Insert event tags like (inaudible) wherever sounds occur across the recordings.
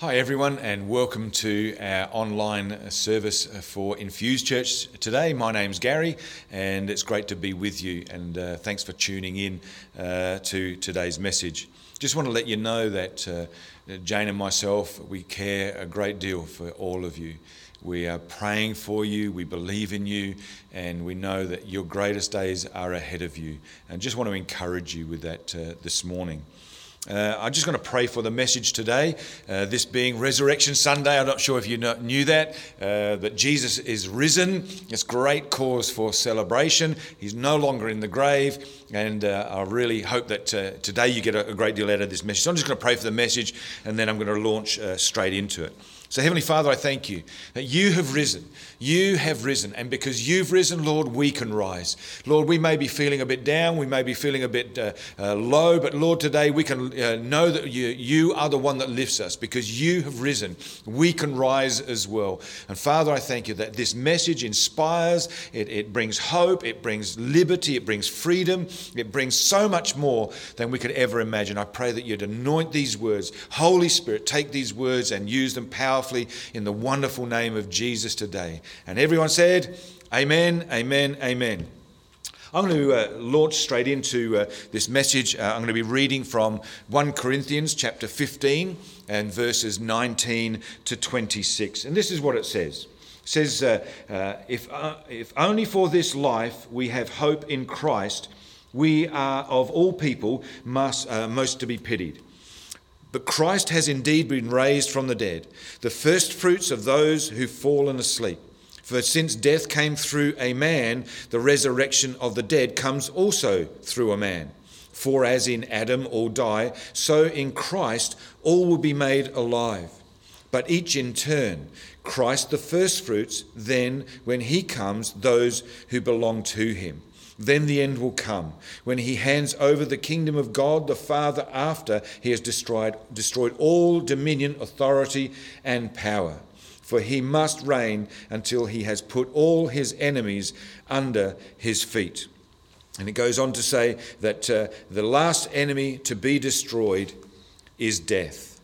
Hi, everyone, and welcome to our online service for Infused Church today. My name's Gary, and it's great to be with you. And uh, thanks for tuning in uh, to today's message. Just want to let you know that uh, Jane and myself, we care a great deal for all of you. We are praying for you, we believe in you, and we know that your greatest days are ahead of you. And just want to encourage you with that uh, this morning. Uh, I'm just going to pray for the message today. Uh, this being Resurrection Sunday, I'm not sure if you know, knew that, uh, but Jesus is risen. It's great cause for celebration. He's no longer in the grave, and uh, I really hope that uh, today you get a, great deal out of this message. So I'm just going to pray for the message, and then I'm going to launch uh, straight into it. So, Heavenly Father, I thank you that you have risen. You have risen. And because you've risen, Lord, we can rise. Lord, we may be feeling a bit down. We may be feeling a bit uh, uh, low. But, Lord, today we can uh, know that you, you are the one that lifts us because you have risen. We can rise as well. And, Father, I thank you that this message inspires, it, it brings hope, it brings liberty, it brings freedom, it brings so much more than we could ever imagine. I pray that you'd anoint these words. Holy Spirit, take these words and use them powerfully in the wonderful name of Jesus today. And everyone said, Amen, Amen, Amen. I'm going to uh, launch straight into uh, this message. Uh, I'm going to be reading from 1 Corinthians chapter 15 and verses 19 to 26. And this is what it says. It says, uh, uh, if, uh, if only for this life we have hope in Christ, we are of all people must, uh, most to be pitied. But Christ has indeed been raised from the dead, the first fruits of those who've fallen asleep. For since death came through a man, the resurrection of the dead comes also through a man. For as in Adam all die, so in Christ all will be made alive. But each in turn, Christ the firstfruits, then when he comes, those who belong to him. Then the end will come when he hands over the kingdom of God the Father after he has destroyed, destroyed all dominion, authority, and power. For he must reign until he has put all his enemies under his feet. And it goes on to say that uh, the last enemy to be destroyed is death.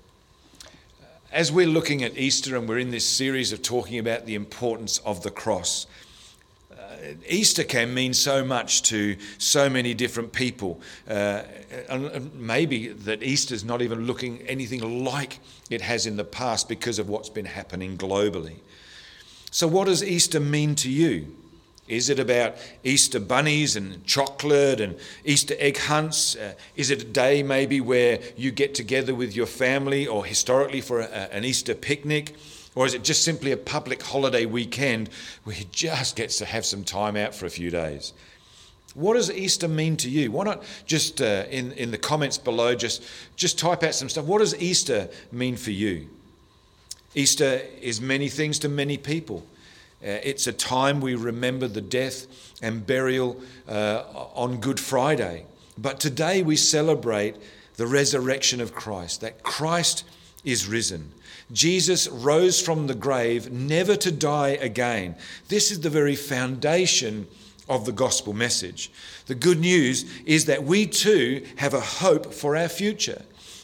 As we're looking at Easter and we're in this series of talking about the importance of the cross, Easter can mean so much to so many different people. Uh, maybe that Easter's not even looking anything like it has in the past because of what's been happening globally. So, what does Easter mean to you? Is it about Easter bunnies and chocolate and Easter egg hunts? Uh, is it a day maybe where you get together with your family or historically for a, an Easter picnic? Or is it just simply a public holiday weekend where he just gets to have some time out for a few days? What does Easter mean to you? Why not just uh, in, in the comments below, just, just type out some stuff. What does Easter mean for you? Easter is many things to many people. Uh, it's a time we remember the death and burial uh, on Good Friday. But today we celebrate the resurrection of Christ, that Christ is risen. Jesus rose from the grave never to die again. This is the very foundation of the gospel message. The good news is that we too have a hope for our future.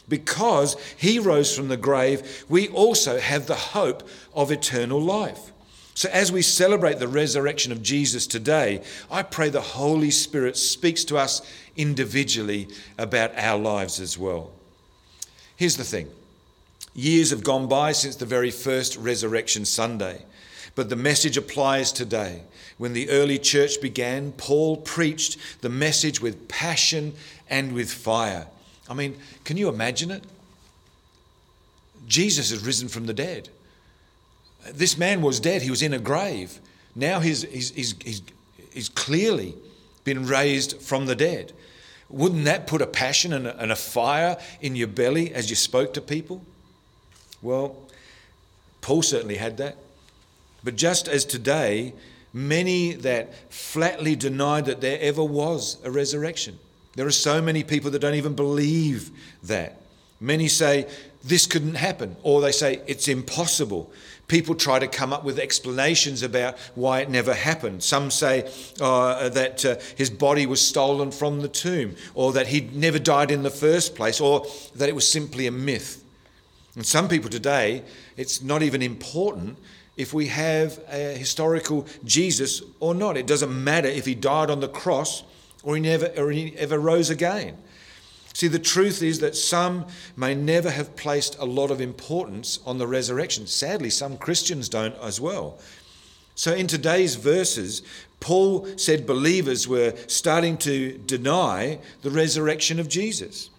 Because he rose from the grave, we also have the hope of eternal life. So, as we celebrate the resurrection of Jesus today, I pray the Holy Spirit speaks to us individually about our lives as well. Here's the thing Years have gone by since the very first Resurrection Sunday, but the message applies today. When the early church began, Paul preached the message with passion and with fire. I mean, can you imagine it? Jesus has risen from the dead. This man was dead, he was in a grave. Now he's, he's, he's, he's, he's clearly been raised from the dead. Wouldn't that put a passion and a, and a fire in your belly as you spoke to people? Well, Paul certainly had that. But just as today, many that flatly denied that there ever was a resurrection. There are so many people that don't even believe that. Many say this couldn't happen, or they say it's impossible. People try to come up with explanations about why it never happened. Some say uh, that uh, his body was stolen from the tomb, or that he'd never died in the first place, or that it was simply a myth. And some people today, it's not even important if we have a historical Jesus or not. It doesn't matter if he died on the cross or he never, or he ever rose again. See, the truth is that some may never have placed a lot of importance on the resurrection. Sadly, some Christians don't as well. So, in today's verses, Paul said believers were starting to deny the resurrection of Jesus.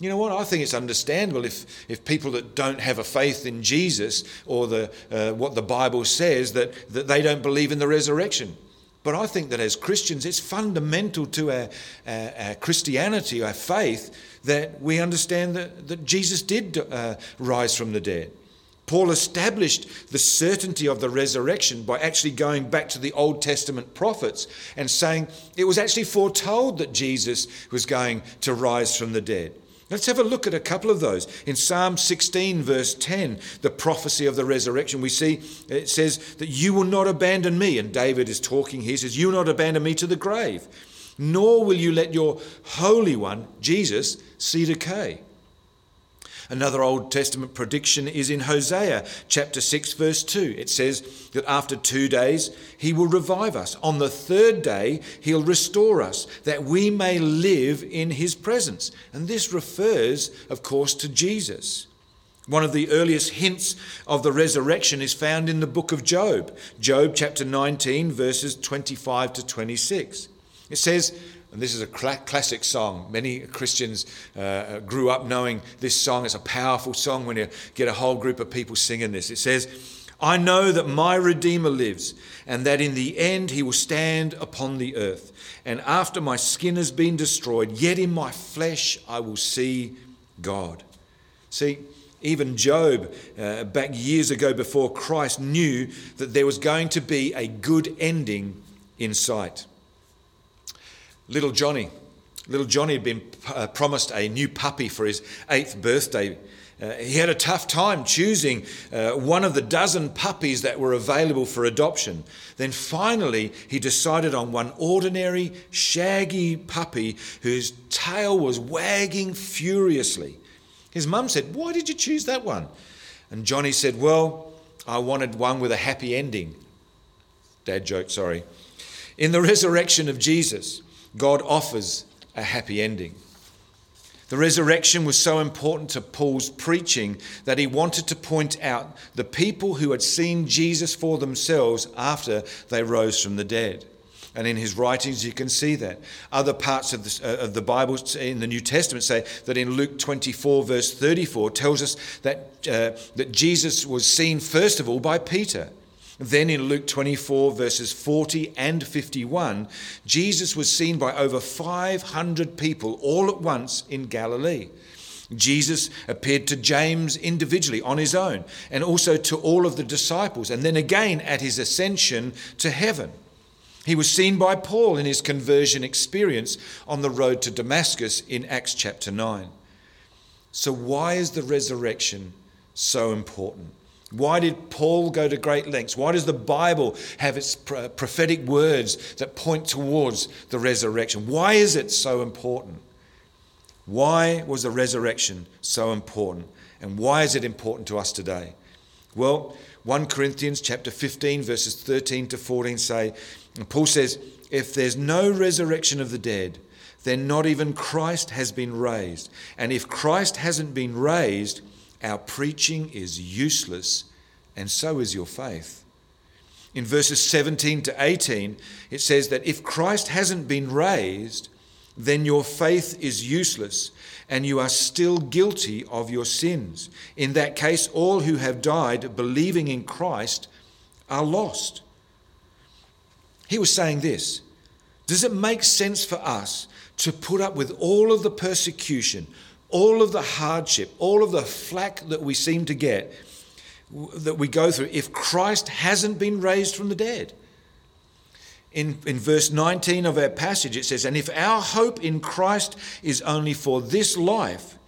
You know what? I think it's understandable if, if people that don't have a faith in Jesus or the, uh, what the Bible says that, that they don't believe in the resurrection. But I think that as Christians, it's fundamental to our, our, our Christianity, our faith, that we understand that, that Jesus did uh, rise from the dead. Paul established the certainty of the resurrection by actually going back to the Old Testament prophets and saying it was actually foretold that Jesus was going to rise from the dead. Let's have a look at a couple of those. In Psalm 16, verse 10, the prophecy of the resurrection, we see it says that you will not abandon me. And David is talking here, he says, You will not abandon me to the grave, nor will you let your Holy One, Jesus, see decay. Another Old Testament prediction is in Hosea chapter 6, verse 2. It says that after two days he will revive us. On the third day he'll restore us, that we may live in his presence. And this refers, of course, to Jesus. One of the earliest hints of the resurrection is found in the book of Job, Job chapter 19, verses 25 to 26. It says, and this is a classic song. Many Christians uh, uh, grew up knowing this song. It's a powerful song when you get a whole group of people singing this. It says, I know that my Redeemer lives, and that in the end he will stand upon the earth. And after my skin has been destroyed, yet in my flesh I will see God. See, even Job, uh, back years ago before Christ, knew that there was going to be a good ending in sight. Little Johnny. Little Johnny had been uh, promised a new puppy for his eighth birthday. Uh, he had a tough time choosing uh, one of the dozen puppies that were available for adoption. Then finally, he decided on one ordinary, shaggy puppy whose tail was wagging furiously. His mum said, Why did you choose that one? And Johnny said, Well, I wanted one with a happy ending. Dad joke, sorry. In the resurrection of Jesus, God offers a happy ending. The resurrection was so important to Paul's preaching that he wanted to point out the people who had seen Jesus for themselves after they rose from the dead. And in his writings, you can see that. Other parts of the, uh, of the Bible in the New Testament say that in Luke 24, verse 34, tells us that, uh, that Jesus was seen first of all by Peter. Then in Luke 24, verses 40 and 51, Jesus was seen by over 500 people all at once in Galilee. Jesus appeared to James individually on his own, and also to all of the disciples, and then again at his ascension to heaven. He was seen by Paul in his conversion experience on the road to Damascus in Acts chapter 9. So, why is the resurrection so important? Why did Paul go to great lengths? Why does the Bible have its prophetic words that point towards the resurrection? Why is it so important? Why was the resurrection so important? And why is it important to us today? Well, 1 Corinthians chapter 15 verses 13 to 14 say, Paul says, if there's no resurrection of the dead, then not even Christ has been raised. And if Christ hasn't been raised, our preaching is useless, and so is your faith. In verses 17 to 18, it says that if Christ hasn't been raised, then your faith is useless and you are still guilty of your sins. In that case, all who have died believing in Christ are lost. He was saying this Does it make sense for us to put up with all of the persecution, all of the hardship, all of the flack that we seem to get, that we go through, if Christ hasn't been raised from the dead. In, in verse 19 of our passage, it says, And if our hope in Christ is only for this life,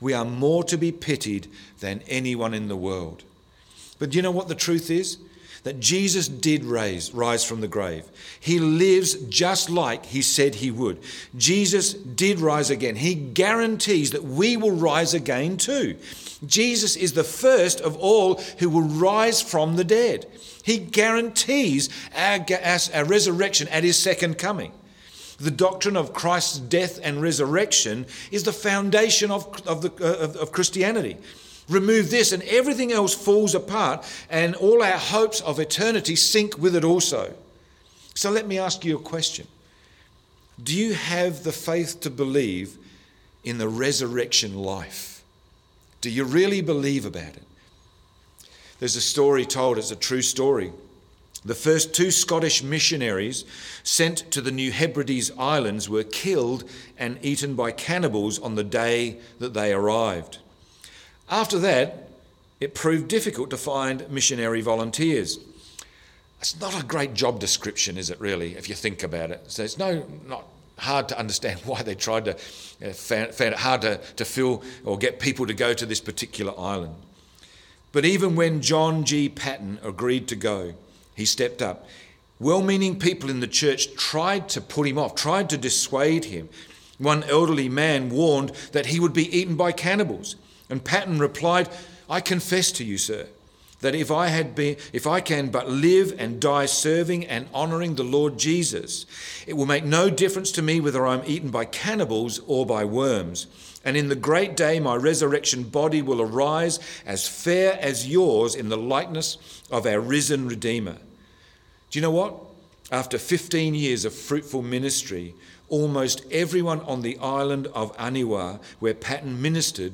we are more to be pitied than anyone in the world. But do you know what the truth is? That Jesus did raise, rise from the grave. He lives just like he said he would. Jesus did rise again. He guarantees that we will rise again too. Jesus is the first of all who will rise from the dead. He guarantees our, our resurrection at his second coming. The doctrine of Christ's death and resurrection is the foundation of, of, the, uh, of, of Christianity. Remove this, and everything else falls apart, and all our hopes of eternity sink with it also. So let me ask you a question Do you have the faith to believe in the resurrection life? Do you really believe about it? There's a story told, it's a true story. The first two Scottish missionaries sent to the New Hebrides Islands were killed and eaten by cannibals on the day that they arrived. After that, it proved difficult to find missionary volunteers. It's not a great job description, is it really, if you think about it? So it's no, not hard to understand (laughs) why they tried to, uh, found, found it hard to, to fill or get people to go to this particular island. But even when John G. Paton agreed to go, he stepped up. Well meaning people in the church tried to put him off, tried to dissuade him. One elderly man warned that he would be eaten by cannibals. And Paton replied, I confess to you, sir, that if I had been if I can but live and die serving and honoring the Lord Jesus, it will make no difference to me whether I'm eaten by cannibals or by worms. And in the great day my resurrection body will arise as fair as yours in the likeness of our risen Redeemer. Do you know what? After 15 years of fruitful ministry, almost everyone on the island of Aniwa, where Paton ministered,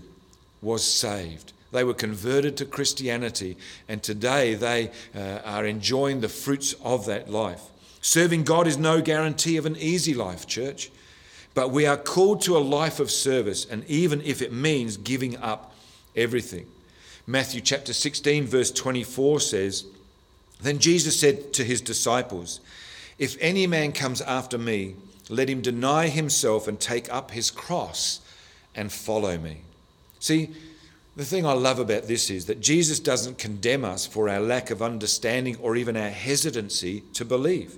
was saved. They were converted to Christianity, and today they uh, are enjoying the fruits of that life. Serving God is no guarantee of an easy life, church, but we are called to a life of service, and even if it means giving up everything. Matthew chapter 16, verse 24 says, Then Jesus said to his disciples, If any man comes after me, let him deny himself and take up his cross and follow me. See, the thing I love about this is that Jesus doesn't condemn us for our lack of understanding or even our hesitancy to believe.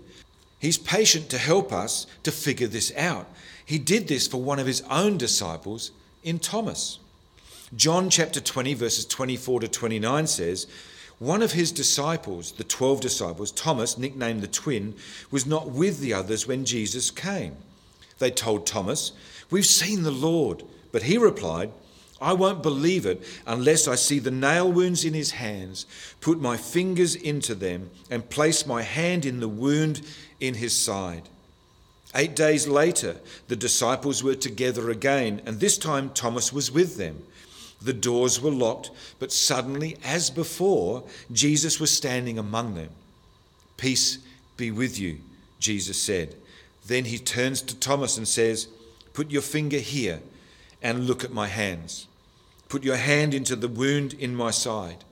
He's patient to help us to figure this out. He did this for one of his own disciples in Thomas. John chapter 20, verses 24 to 29 says, One of his disciples, the 12 disciples, Thomas, nicknamed the twin, was not with the others when Jesus came. They told Thomas, We've seen the Lord. But he replied, I won't believe it unless I see the nail wounds in his hands, put my fingers into them, and place my hand in the wound in his side. Eight days later, the disciples were together again, and this time Thomas was with them. The doors were locked, but suddenly, as before, Jesus was standing among them. Peace be with you, Jesus said. Then he turns to Thomas and says, Put your finger here and look at my hands. Put your hand into the wound in my side.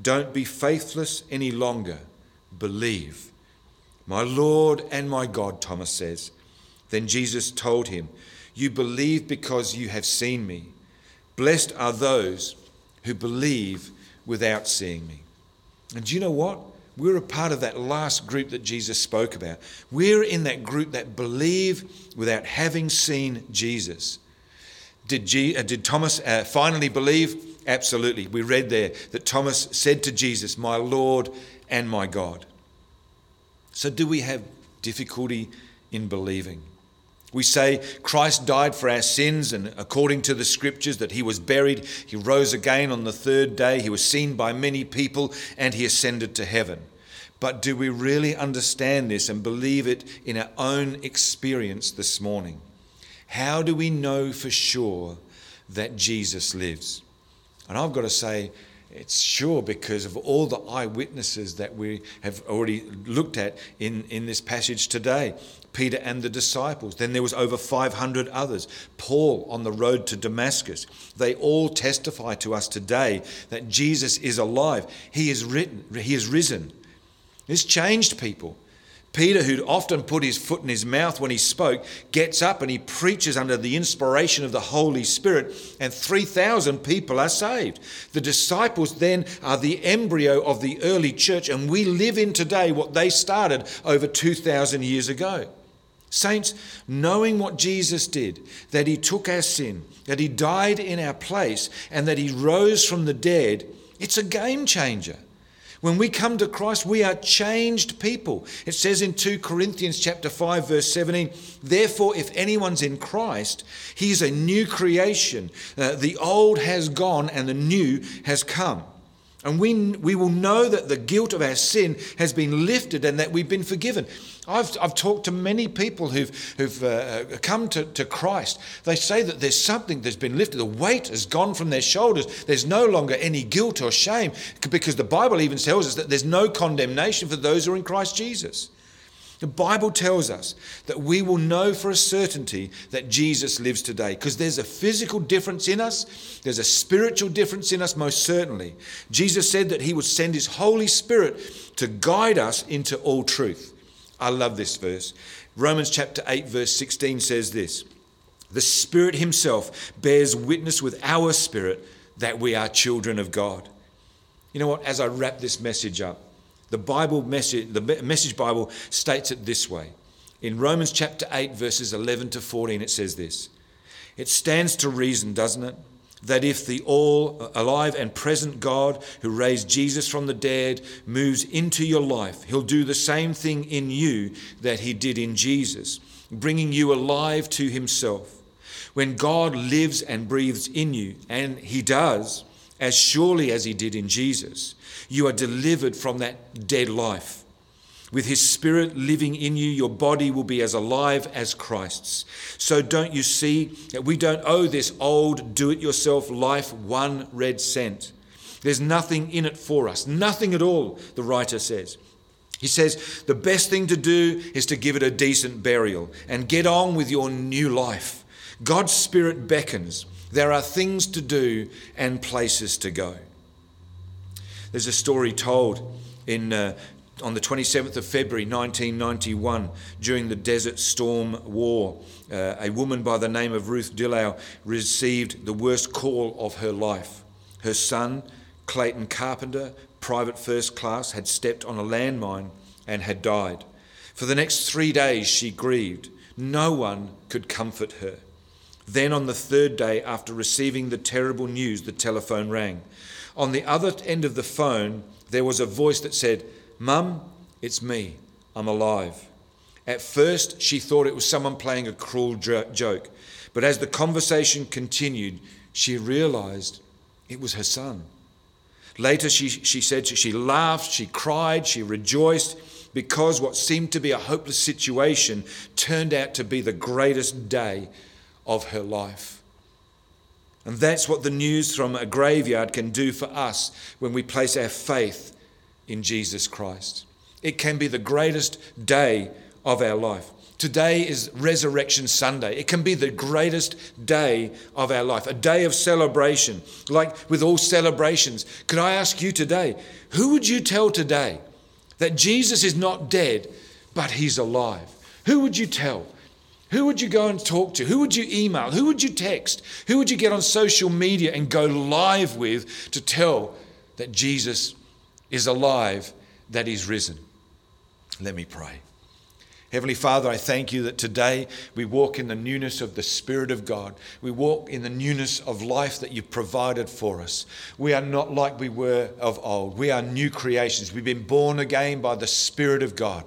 Don't be faithless any longer. Believe. My Lord and my God, Thomas says. Then Jesus told him, You believe because you have seen me. Blessed are those who believe without seeing me. And do you know what? We're a part of that last group that Jesus spoke about. We're in that group that believe without having seen Jesus. Did, G, uh, did Thomas uh, finally believe? Absolutely. We read there that Thomas said to Jesus, My Lord and my God. So, do we have difficulty in believing? We say Christ died for our sins, and according to the scriptures, that he was buried, he rose again on the third day, he was seen by many people, and he ascended to heaven. But do we really understand this and believe it in our own experience this morning? How do we know for sure that Jesus lives? And I've got to say, it's sure because of all the eyewitnesses that we have already looked at in, in this passage today. Peter and the disciples. Then there was over 500 others. Paul on the road to Damascus. They all testify to us today that Jesus is alive. He is written, he is risen. This changed people. Peter, who'd often put his foot in his mouth when he spoke, gets up and he preaches under the inspiration of the Holy Spirit, and 3,000 people are saved. The disciples then are the embryo of the early church, and we live in today what they started over 2,000 years ago. Saints, knowing what Jesus did, that he took our sin, that he died in our place, and that he rose from the dead, it's a game changer. When we come to Christ, we are changed people. It says in 2 Corinthians chapter 5 verse 17, therefore if anyone's in Christ, he is a new creation. Uh, the old has gone and the new has come. And we, we will know that the guilt of our sin has been lifted and that we've been forgiven. I've, I've talked to many people who've, who've uh, come to, to Christ. They say that there's something that's been lifted. The weight has gone from their shoulders. There's no longer any guilt or shame because the Bible even tells us that there's no condemnation for those who are in Christ Jesus. The Bible tells us that we will know for a certainty that Jesus lives today because there's a physical difference in us, there's a spiritual difference in us, most certainly. Jesus said that he would send his Holy Spirit to guide us into all truth. I love this verse. Romans chapter 8, verse 16 says this The Spirit Himself bears witness with our spirit that we are children of God. You know what? As I wrap this message up, the Bible message, the Message Bible states it this way. In Romans chapter 8, verses 11 to 14, it says this It stands to reason, doesn't it? that if the all alive and present God who raised Jesus from the dead moves into your life, he'll do the same thing in you that he did in Jesus, bringing you alive to himself. When God lives and breathes in you, and he does, as surely as he did in Jesus, you are delivered from that dead life with his spirit living in you, your body will be as alive as Christ's. So don't you see that we don't owe this old do it yourself life one red cent? There's nothing in it for us, nothing at all, the writer says. He says the best thing to do is to give it a decent burial and get on with your new life. God's Spirit beckons. There are things to do and places to go. There's a story told in uh, on the 27th of February 1991, during the Desert Storm War, uh, a woman by the name of Ruth Dillow received the worst call of her life. Her son, Clayton Carpenter, private first class, had stepped on a landmine and had died. For the next three days, she grieved. No one could comfort her. Then, on the third day, after receiving the terrible news, the telephone rang. On the other end of the phone, there was a voice that said, Mum, it's me. I'm alive. At first, she thought it was someone playing a cruel joke, but as the conversation continued, she realized it was her son. Later, she, she said she laughed, she cried, she rejoiced because what seemed to be a hopeless situation turned out to be the greatest day of her life. And that's what the news from a graveyard can do for us when we place our faith in Jesus Christ. It can be the greatest day of our life. Today is Resurrection Sunday. It can be the greatest day of our life, a day of celebration. Like with all celebrations, could I ask you today, who would you tell today that Jesus is not dead, but he's alive? Who would you tell? Who would you go and talk to? Who would you email? Who would you text? Who would you get on social media and go live with to tell that Jesus is alive, that he's risen. Let me pray. Heavenly Father, I thank you that today we walk in the newness of the Spirit of God. We walk in the newness of life that you've provided for us. We are not like we were of old. We are new creations. We've been born again by the Spirit of God.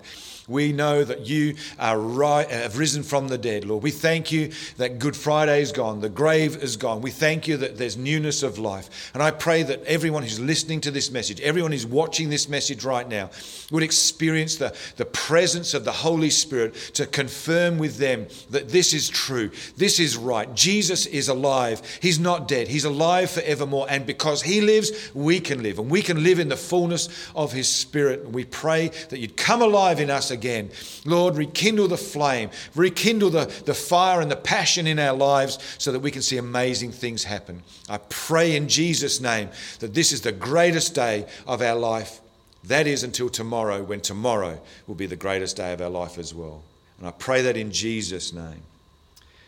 We know that you are right, uh, have risen from the dead, Lord. We thank you that Good Friday is gone, the grave is gone. We thank you that there's newness of life. And I pray that everyone who's listening to this message, everyone who's watching this message right now, would experience the, the presence of the Holy Spirit to confirm with them that this is true, this is right. Jesus is alive, He's not dead, He's alive forevermore. And because He lives, we can live. And we can live in the fullness of His Spirit. And we pray that you'd come alive in us again. Lord, rekindle the flame, rekindle the, the fire and the passion in our lives so that we can see amazing things happen. I pray in Jesus' name that this is the greatest day of our life That is until tomorrow, when tomorrow will be the greatest day of our life as well. And I pray that in Jesus' name.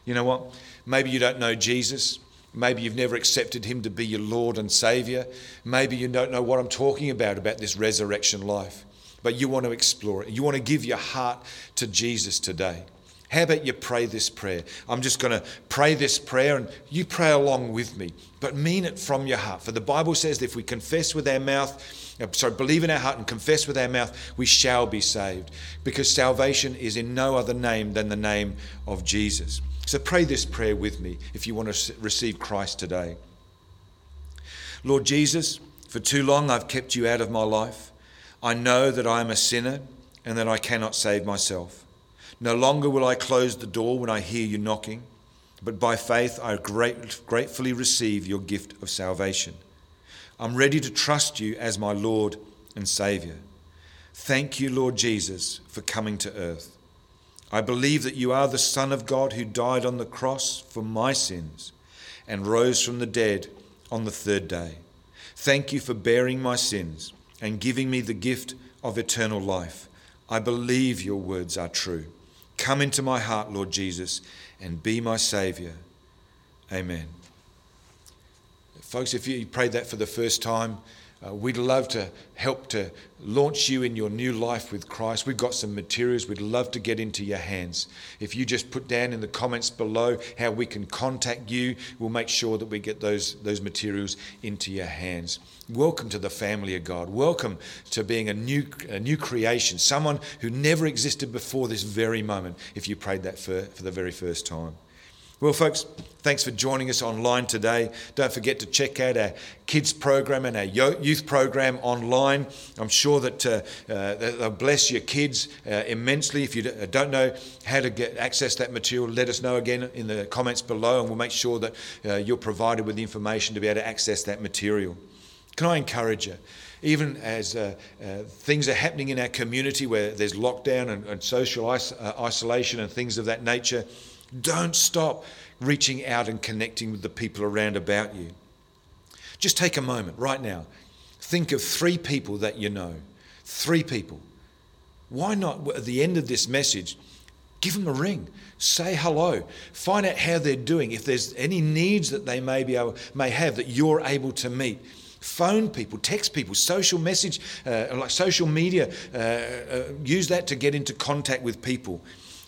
You know what? Maybe you don't know Jesus. Maybe you've never accepted him to be your Lord and Savior. Maybe you don't know what I'm talking about, about this resurrection life. But you want to explore it. You want to give your heart to Jesus today. How about you pray this prayer? I'm just going to pray this prayer and you pray along with me, but mean it from your heart. For the Bible says that if we confess with our mouth, uh, sorry, believe in our heart and confess with our mouth, we shall be saved. Because salvation is in no other name than the name of Jesus. So pray this prayer with me if you want to receive Christ today. Lord Jesus, for too long I've kept you out of my life. I know that I am a sinner and that I cannot save myself. No longer will I close the door when I hear you knocking, but by faith I gratefully receive your gift of salvation. I'm ready to trust you as my Lord and Saviour. Thank you, Lord Jesus, for coming to earth. I believe that you are the Son of God who died on the cross for my sins and rose from the dead on the third day. Thank you for bearing my sins and giving me the gift of eternal life. I believe your words are true. Come into my heart, Lord Jesus, and be my Saviour. Amen. Folks, if you prayed that for the first time, uh, we'd love to help to launch you in your new life with Christ. We've got some materials we'd love to get into your hands. If you just put down in the comments below how we can contact you, we'll make sure that we get those, those materials into your hands. Welcome to the family of God. Welcome to being a new, a new creation, someone who never existed before this very moment, if you prayed that for, for the very first time. Well, folks, thanks for joining us online today. Don't forget to check out our kids program and our youth program online. I'm sure that uh, uh, they'll bless your kids uh, immensely. If you uh, don't know how to get access that material, let us know again in the comments below, and we'll make sure that uh, you're provided with the information to be able to access that material. Can I encourage you? even as uh, uh, things are happening in our community where there's lockdown and, and social is- uh, isolation and things of that nature, don't stop reaching out and connecting with the people around about you. Just take a moment right now. Think of three people that you know. Three people. Why not, at the end of this message, give them a ring, say hello, find out how they're doing. If there's any needs that they may, be able, may have that you're able to meet, phone people, text people, social message, uh, like social media, uh, uh, use that to get into contact with people.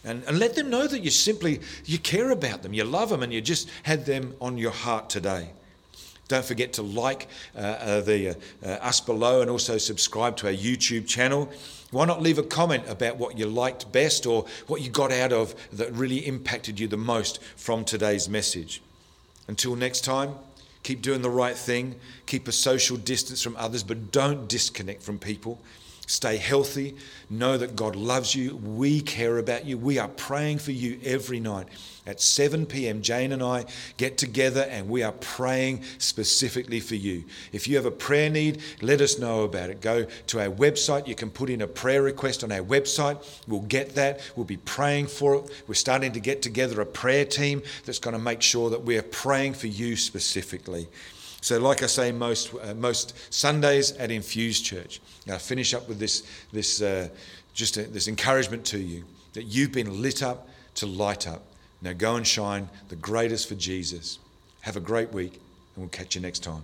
And, and let them know that you simply you care about them, you love them, and you just had them on your heart today. Don't forget to like uh, uh, the uh, us below and also subscribe to our YouTube channel. Why not leave a comment about what you liked best or what you got out of that really impacted you the most from today's message? Until next time, keep doing the right thing, keep a social distance from others, but don't disconnect from people. Stay healthy. Know that God loves you. We care about you. We are praying for you every night. At 7 p.m., Jane and I get together and we are praying specifically for you. If you have a prayer need, let us know about it. Go to our website. You can put in a prayer request on our website. We'll get that. We'll be praying for it. We're starting to get together a prayer team that's going to make sure that we're praying for you specifically. So, like I say, most, uh, most Sundays at Infused Church, I finish up with this, this, uh, just a, this encouragement to you that you've been lit up to light up. Now go and shine the greatest for Jesus. Have a great week, and we'll catch you next time.